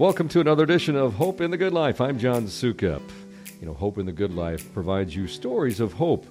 Welcome to another edition of Hope in the Good Life. I'm John Sukup. You know, Hope in the Good Life provides you stories of hope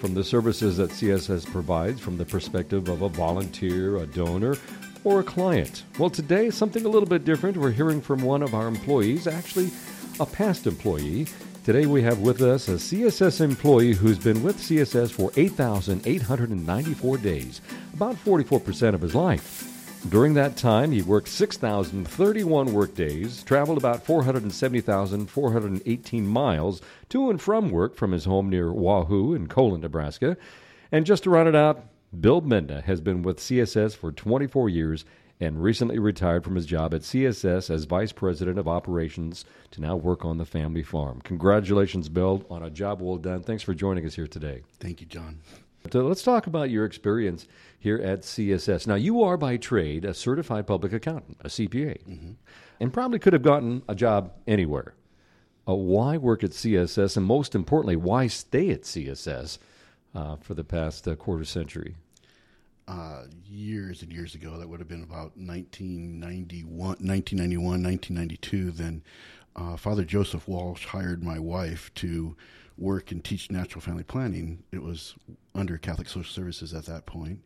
from the services that CSS provides from the perspective of a volunteer, a donor, or a client. Well, today, something a little bit different. We're hearing from one of our employees, actually, a past employee. Today, we have with us a CSS employee who's been with CSS for 8,894 days, about 44% of his life. During that time, he worked 6,031 workdays, traveled about 470,418 miles to and from work from his home near Wahoo in Colon, Nebraska. And just to round it out, Bill Meduna has been with CSS for 24 years and recently retired from his job at CSS as Vice President of Operations to now work on the family farm. Congratulations, Bill, on a job well done. Thanks for joining us here today. Thank you, John. So let's talk about your experience here at CSS. Now, you are by trade a certified public accountant, a CPA, mm-hmm. and probably could have gotten a job anywhere. Uh, why work at CSS, and most importantly, why stay at CSS uh, for the past uh, quarter century? Uh, years and years ago, that would have been about 1991, 1991 1992, then uh, Father Joseph Walsh hired my wife to work and teach natural family planning. It was under Catholic Social Services at that point,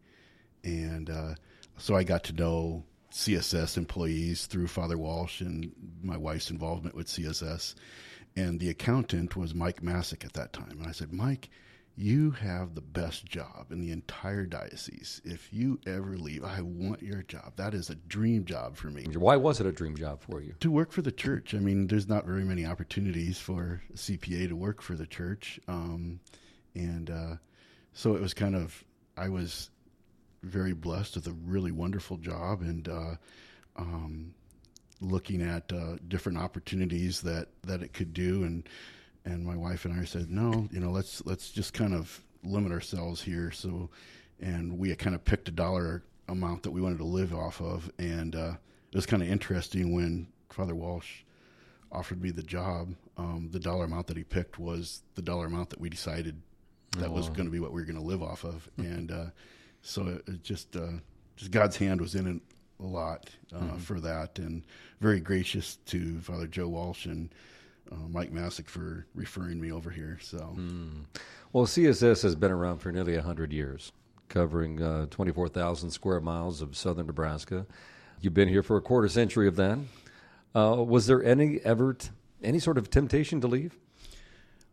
and uh, so I got to know CSS employees through Father Walsh and my wife's involvement with CSS. And the accountant was Mike Masick at that time, and I said, Mike you have the best job in the entire diocese. If you ever leave, I want your job. That is a dream job for me. Why was it a dream job for you? To work for the church. I mean, there's not very many opportunities for a CPA to work for the church. Um, and uh, so it was kind of, I was very blessed with a really wonderful job and uh, um, looking at uh, different opportunities that, that it could do. And and my wife and I said, no, you know, let's let's just kind of limit ourselves here. So, and we kind of picked a dollar amount that we wanted to live off of, and uh, it was kind of interesting when Father Walsh offered me the job. Um, the dollar amount that he picked was the dollar amount that we decided that oh, was going to be what we were going to live off of, and uh, so it, it just uh, just God's hand was in it a lot uh, mm-hmm. for that, and very gracious to Father Joe Walsh and uh, Mike Masick for referring me over here. So, mm. well, CSS has been around for nearly hundred years, covering uh, twenty four thousand square miles of southern Nebraska. You've been here for a quarter century of that. Uh, was there any ever t- any sort of temptation to leave?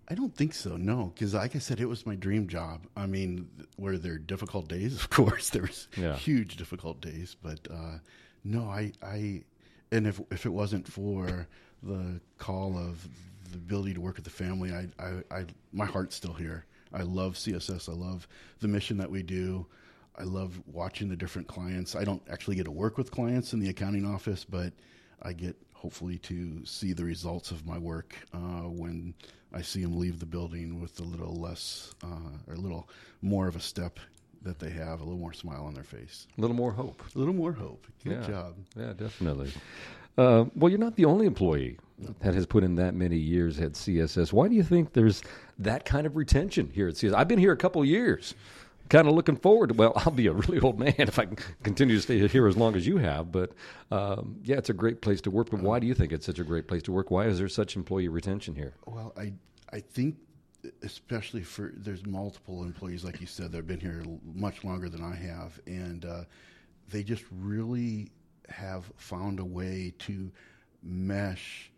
I don't think so. No, because like I said, it was my dream job. I mean, were there difficult days? Of course, there was yeah. huge difficult days, but uh, no, I, I, and if if it wasn't for the call of the ability to work with the family, I, I, I, my heart's still here. I love CSS. I love the mission that we do. I love watching the different clients. I don't actually get to work with clients in the accounting office, but I get hopefully to see the results of my work uh, when I see them leave the building with a little less uh, or a little more of a step that they have, a little more smile on their face, a little more hope, a little more hope. Good yeah. job. Yeah, definitely. Uh, well, you're not the only employee that has put in that many years at CSS. Why do you think there's that kind of retention here at CSS? I've been here a couple years, kind of looking forward. To, well, I'll be a really old man if I can continue to stay here as long as you have. But um, yeah, it's a great place to work. But why do you think it's such a great place to work? Why is there such employee retention here? Well, I I think especially for there's multiple employees like you said that have been here much longer than I have, and uh, they just really have found a way to mesh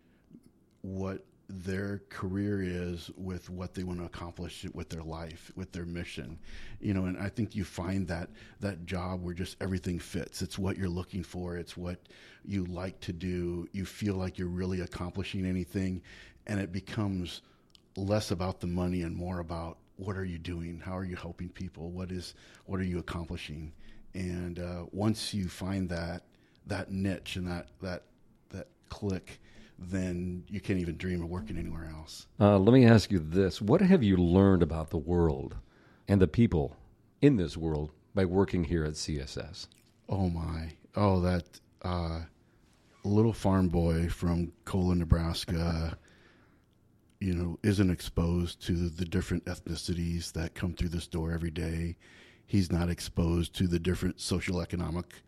what their career is with what they want to accomplish with their life, with their mission. You know, and I think you find that that job where just everything fits. It's what you're looking for, it's what you like to do. You feel like you're really accomplishing anything and it becomes less about the money and more about what are you doing? How are you helping people? What is what are you accomplishing? And uh, once you find that that niche and that that that click, then you can't even dream of working anywhere else. Uh, let me ask you this: What have you learned about the world and the people in this world by working here at CSS? Oh my! Oh, that uh, little farm boy from Colon, Nebraska. you know, isn't exposed to the different ethnicities that come through this door every day. He's not exposed to the different social economic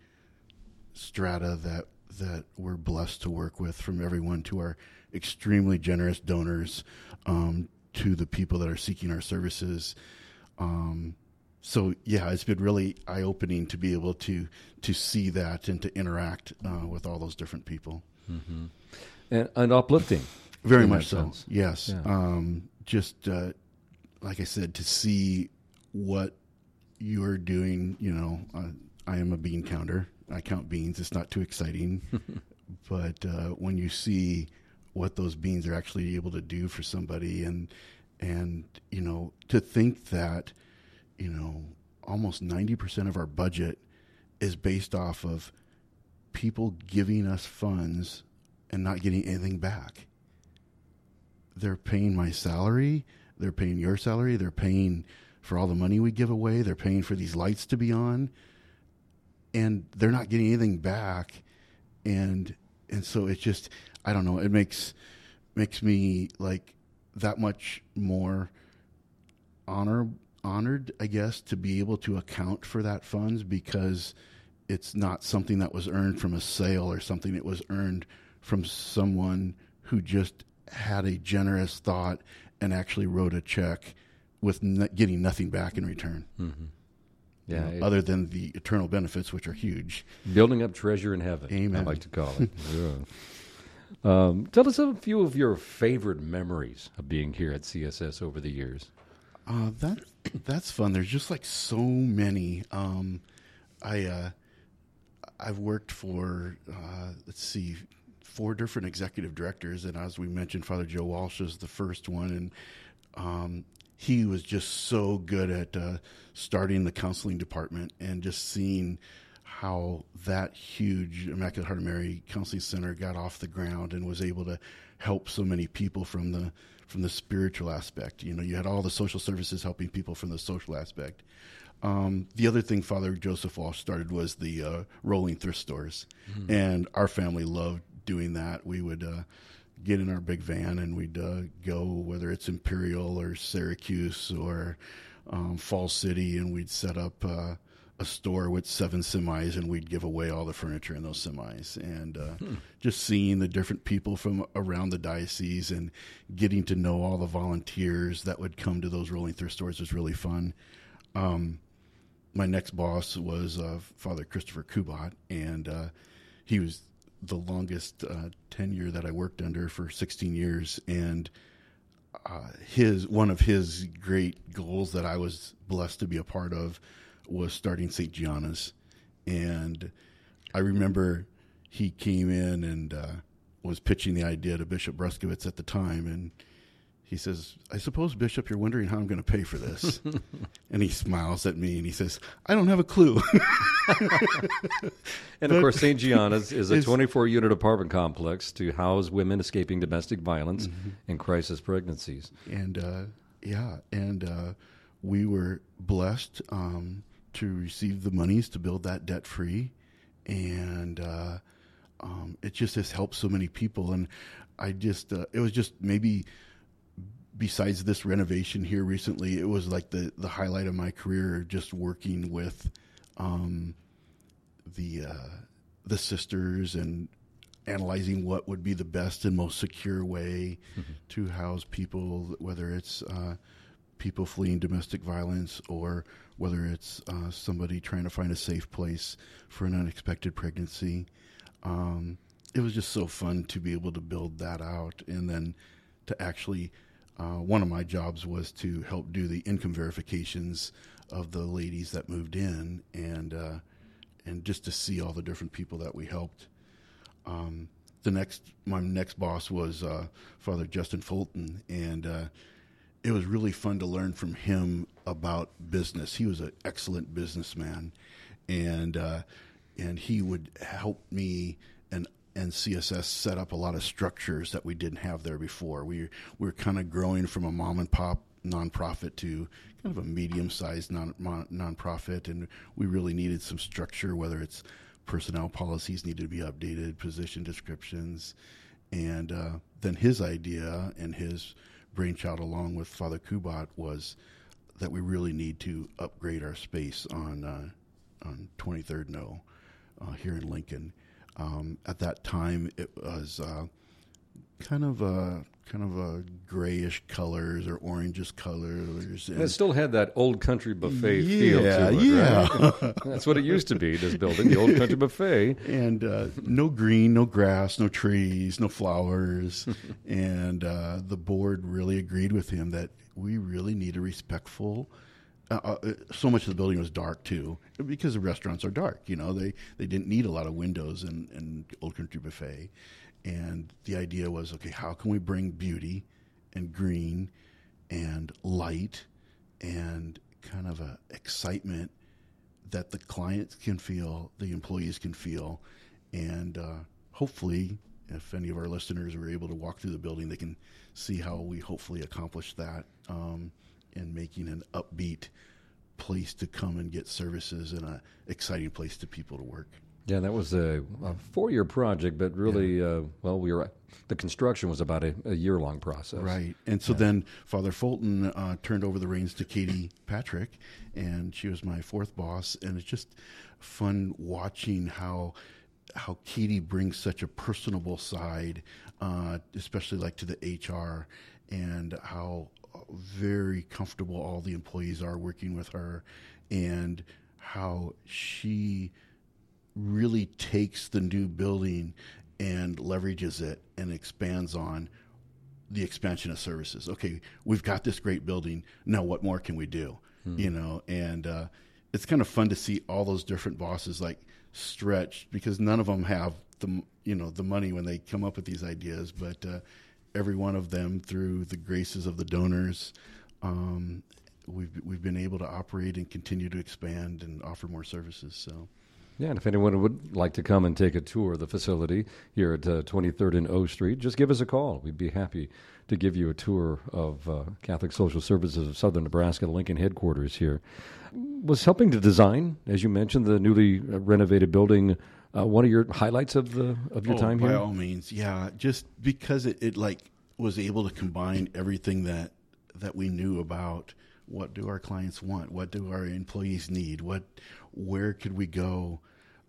strata that that we're blessed to work with, from everyone to our extremely generous donors, um, to the people that are seeking our services. Um, so yeah, it's been really eye opening to be able to to see that and to interact uh, with all those different people. Mm-hmm. And, and, uplifting, very much so. Sense. Yes, yeah. um, just uh, like I said, to see what you're doing. You know, uh, I am a bean counter. I count beans. It's not too exciting, but uh, when you see what those beans are actually able to do for somebody, and and you know, to think that you know, almost 90% of our budget is based off of people giving us funds and not getting anything back. They're paying my salary, they're paying your salary, they're paying for all the money we give away, they're paying for these lights to be on, and they're not getting anything back. And and so it just I don't know, it makes makes me like that much more honor honored, I guess, to be able to account for that funds because it's not something that was earned from a sale or something that was earned from someone who just had a generous thought and actually wrote a check with getting nothing back in return. Mm-hmm. Yeah, you know, other than the eternal benefits, which are huge. Building up treasure in heaven. Amen. I like to call it. yeah. um, tell us a few of your favorite memories of being here at CSS over the years. Uh, that that's fun. There's just like so many. Um, I uh, I've worked for uh, let's see, four different executive directors, and as we mentioned, Father Joe Walsh is the first one, and um, he was just so good at uh, starting the counseling department and just seeing how that huge Immaculate Heart of Mary Counseling Center got off the ground and was able to help so many people from the from the spiritual aspect. You know, you had all the social services helping people from the social aspect. Um, the other thing Father Joseph Walsh started was the uh, rolling thrift stores, mm-hmm. and our family loved doing that. We would uh, get in our big van and we'd uh, go, whether it's Imperial or Syracuse or um, Fall City, and we'd set up uh, a store with seven semis and we'd give away all the furniture in those semis and uh, hmm. just seeing the different people from around the diocese and getting to know all the volunteers that would come to those rolling thrift stores was really fun um, my next boss was uh, father christopher kubat and uh, he was the longest uh, tenure that i worked under for 16 years and uh, his one of his great goals that i was blessed to be a part of was starting St. Gianna's. And I remember he came in and uh, was pitching the idea to Bishop Bruskewitz at the time. And he says, I suppose, Bishop, you're wondering how I'm going to pay for this. and he smiles at me and he says, I don't have a clue. and of course, St. Gianna's is a 24 unit apartment complex to house women escaping domestic violence mm-hmm. and crisis pregnancies. And uh, yeah, and uh, we were blessed. Um, to receive the monies to build that debt free, and uh, um, it just has helped so many people. And I just uh, it was just maybe besides this renovation here recently, it was like the the highlight of my career, just working with um, the uh, the sisters and analyzing what would be the best and most secure way mm-hmm. to house people, whether it's uh, people fleeing domestic violence or whether it's uh, somebody trying to find a safe place for an unexpected pregnancy. Um, it was just so fun to be able to build that out and then to actually. Uh, one of my jobs was to help do the income verifications of the ladies that moved in, and uh, and just to see all the different people that we helped. Um, the next, my next boss was uh, Father Justin Fulton, and uh, it was really fun to learn from him about business. He was an excellent businessman, and uh, and he would help me and CSS set up a lot of structures that we didn't have there before. We we were kind of growing from a mom and pop nonprofit to kind of a medium sized non nonprofit, and we really needed some structure. Whether it's personnel policies needed to be updated, position descriptions, and uh, then his idea and his brainchild along with Father Kubat was that we really need to upgrade our space on uh, on 23rd No uh, here in Lincoln. Um, at that time, it was uh, kind of a kind of a grayish colors or orangish colors. And it still had that old country buffet yeah, feel to it. Yeah, right? that's what it used to be. This building, the old country buffet, and uh, no green, no grass, no trees, no flowers, and uh, the board really agreed with him that we really need a respectful. Uh, uh, so much of the building was dark too, because the restaurants are dark. You know, they they didn't need a lot of windows in, in Old Country Buffet, and the idea was, okay, how can we bring beauty and green and light and kind of a excitement that the clients can feel, the employees can feel, and uh, hopefully, if any of our listeners were able to walk through the building, they can see how we hopefully accomplish that. Um, in making an upbeat place to come and get services and an exciting place to people to work. Yeah, that was a, a four-year project, but really, yeah. uh, well, we were the construction was about a, a year-long process, right? And so yeah. then Father Fulton uh, turned over the reins to Katie Patrick, and she was my fourth boss, and it's just fun watching how how Katie brings such a personable side, uh, especially like to the HR, and how very comfortable all the employees are working with her, and how she really takes the new building and leverages it and expands on the expansion of services. Okay, we've got this great building. Now, what more can we do? Hmm. You know, and uh, it's kind of fun to see all those different bosses like stretched because none of them have the you know the money when they come up with these ideas, but uh, every one of them through the graces of the donors. Um, we've we've been able to operate and continue to expand and offer more services. So yeah, and if anyone would like to come and take a tour of the facility here at uh, 23rd and O Street, just give us a call. We'd be happy to give you a tour of uh, Catholic Social Services of Southern Nebraska, the Lincoln headquarters here. Was helping to design, as you mentioned, the newly renovated building. Uh, one of your highlights of the of your oh, time by here? By all means, yeah. Just because it, it like was able to combine everything that that we knew about what do our clients want, what do our employees need, what where could we go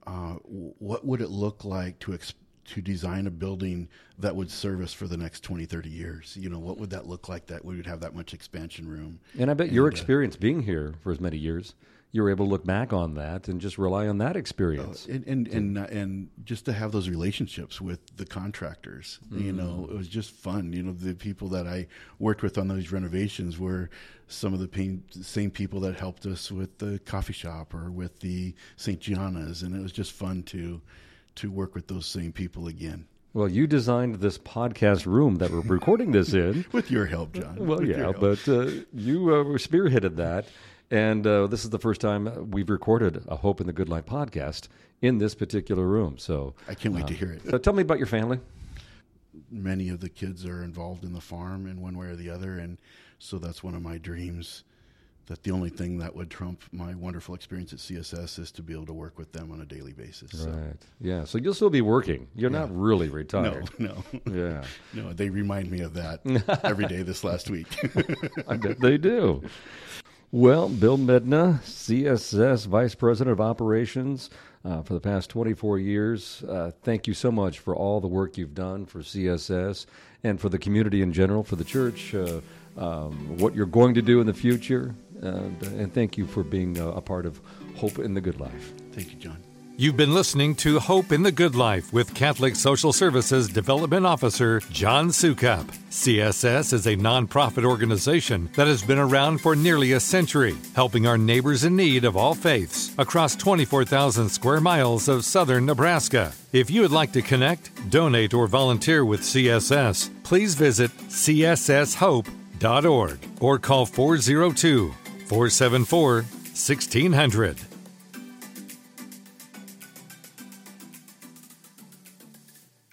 uh, what would it look like to ex- to design a building that would serve us for the next 20 30 years you know what would that look like that we would have that much expansion room and i bet and, your uh, experience uh, being here for as many years you were able to look back on that and just rely on that experience uh, and and, and, uh, and just to have those relationships with the contractors mm-hmm. you know it was just fun you know the people that i worked with on those renovations were some of the pain, same people that helped us with the coffee shop or with the st gianna's and it was just fun to to work with those same people again well, you designed this podcast room that we're recording this in. With your help, John. Well, with yeah, but uh, you uh, spearheaded that. And uh, this is the first time we've recorded a Hope in the Good Life podcast in this particular room. So I can't wait to hear it. So tell me about your family. Many of the kids are involved in the farm in one way or the other, and so that's one of my dreams. That the only thing that would trump my wonderful experience at CSS is to be able to work with them on a daily basis. So. Right. Yeah. So you'll still be working. You're yeah. not really retired. No. No. Yeah. no. They remind me of that every day this last week. I bet they do. Well, Bill Meduna, CSS Vice President of Operations uh, for the past 24 years, uh, thank you so much for all the work you've done for CSS and for the community in general, for the church, uh, um, what you're going to do in the future. And, and thank you for being a part of Hope in the Good Life. Thank you, John. You've been listening to Hope in the Good Life with Catholic Social Services Development Officer John Sukup. CSS is a nonprofit organization that has been around for nearly a century, helping our neighbors in need of all faiths across 24,000 square miles of southern Nebraska. If you would like to connect, donate, or volunteer with CSS, please visit csshope.org or call 402 474 1600.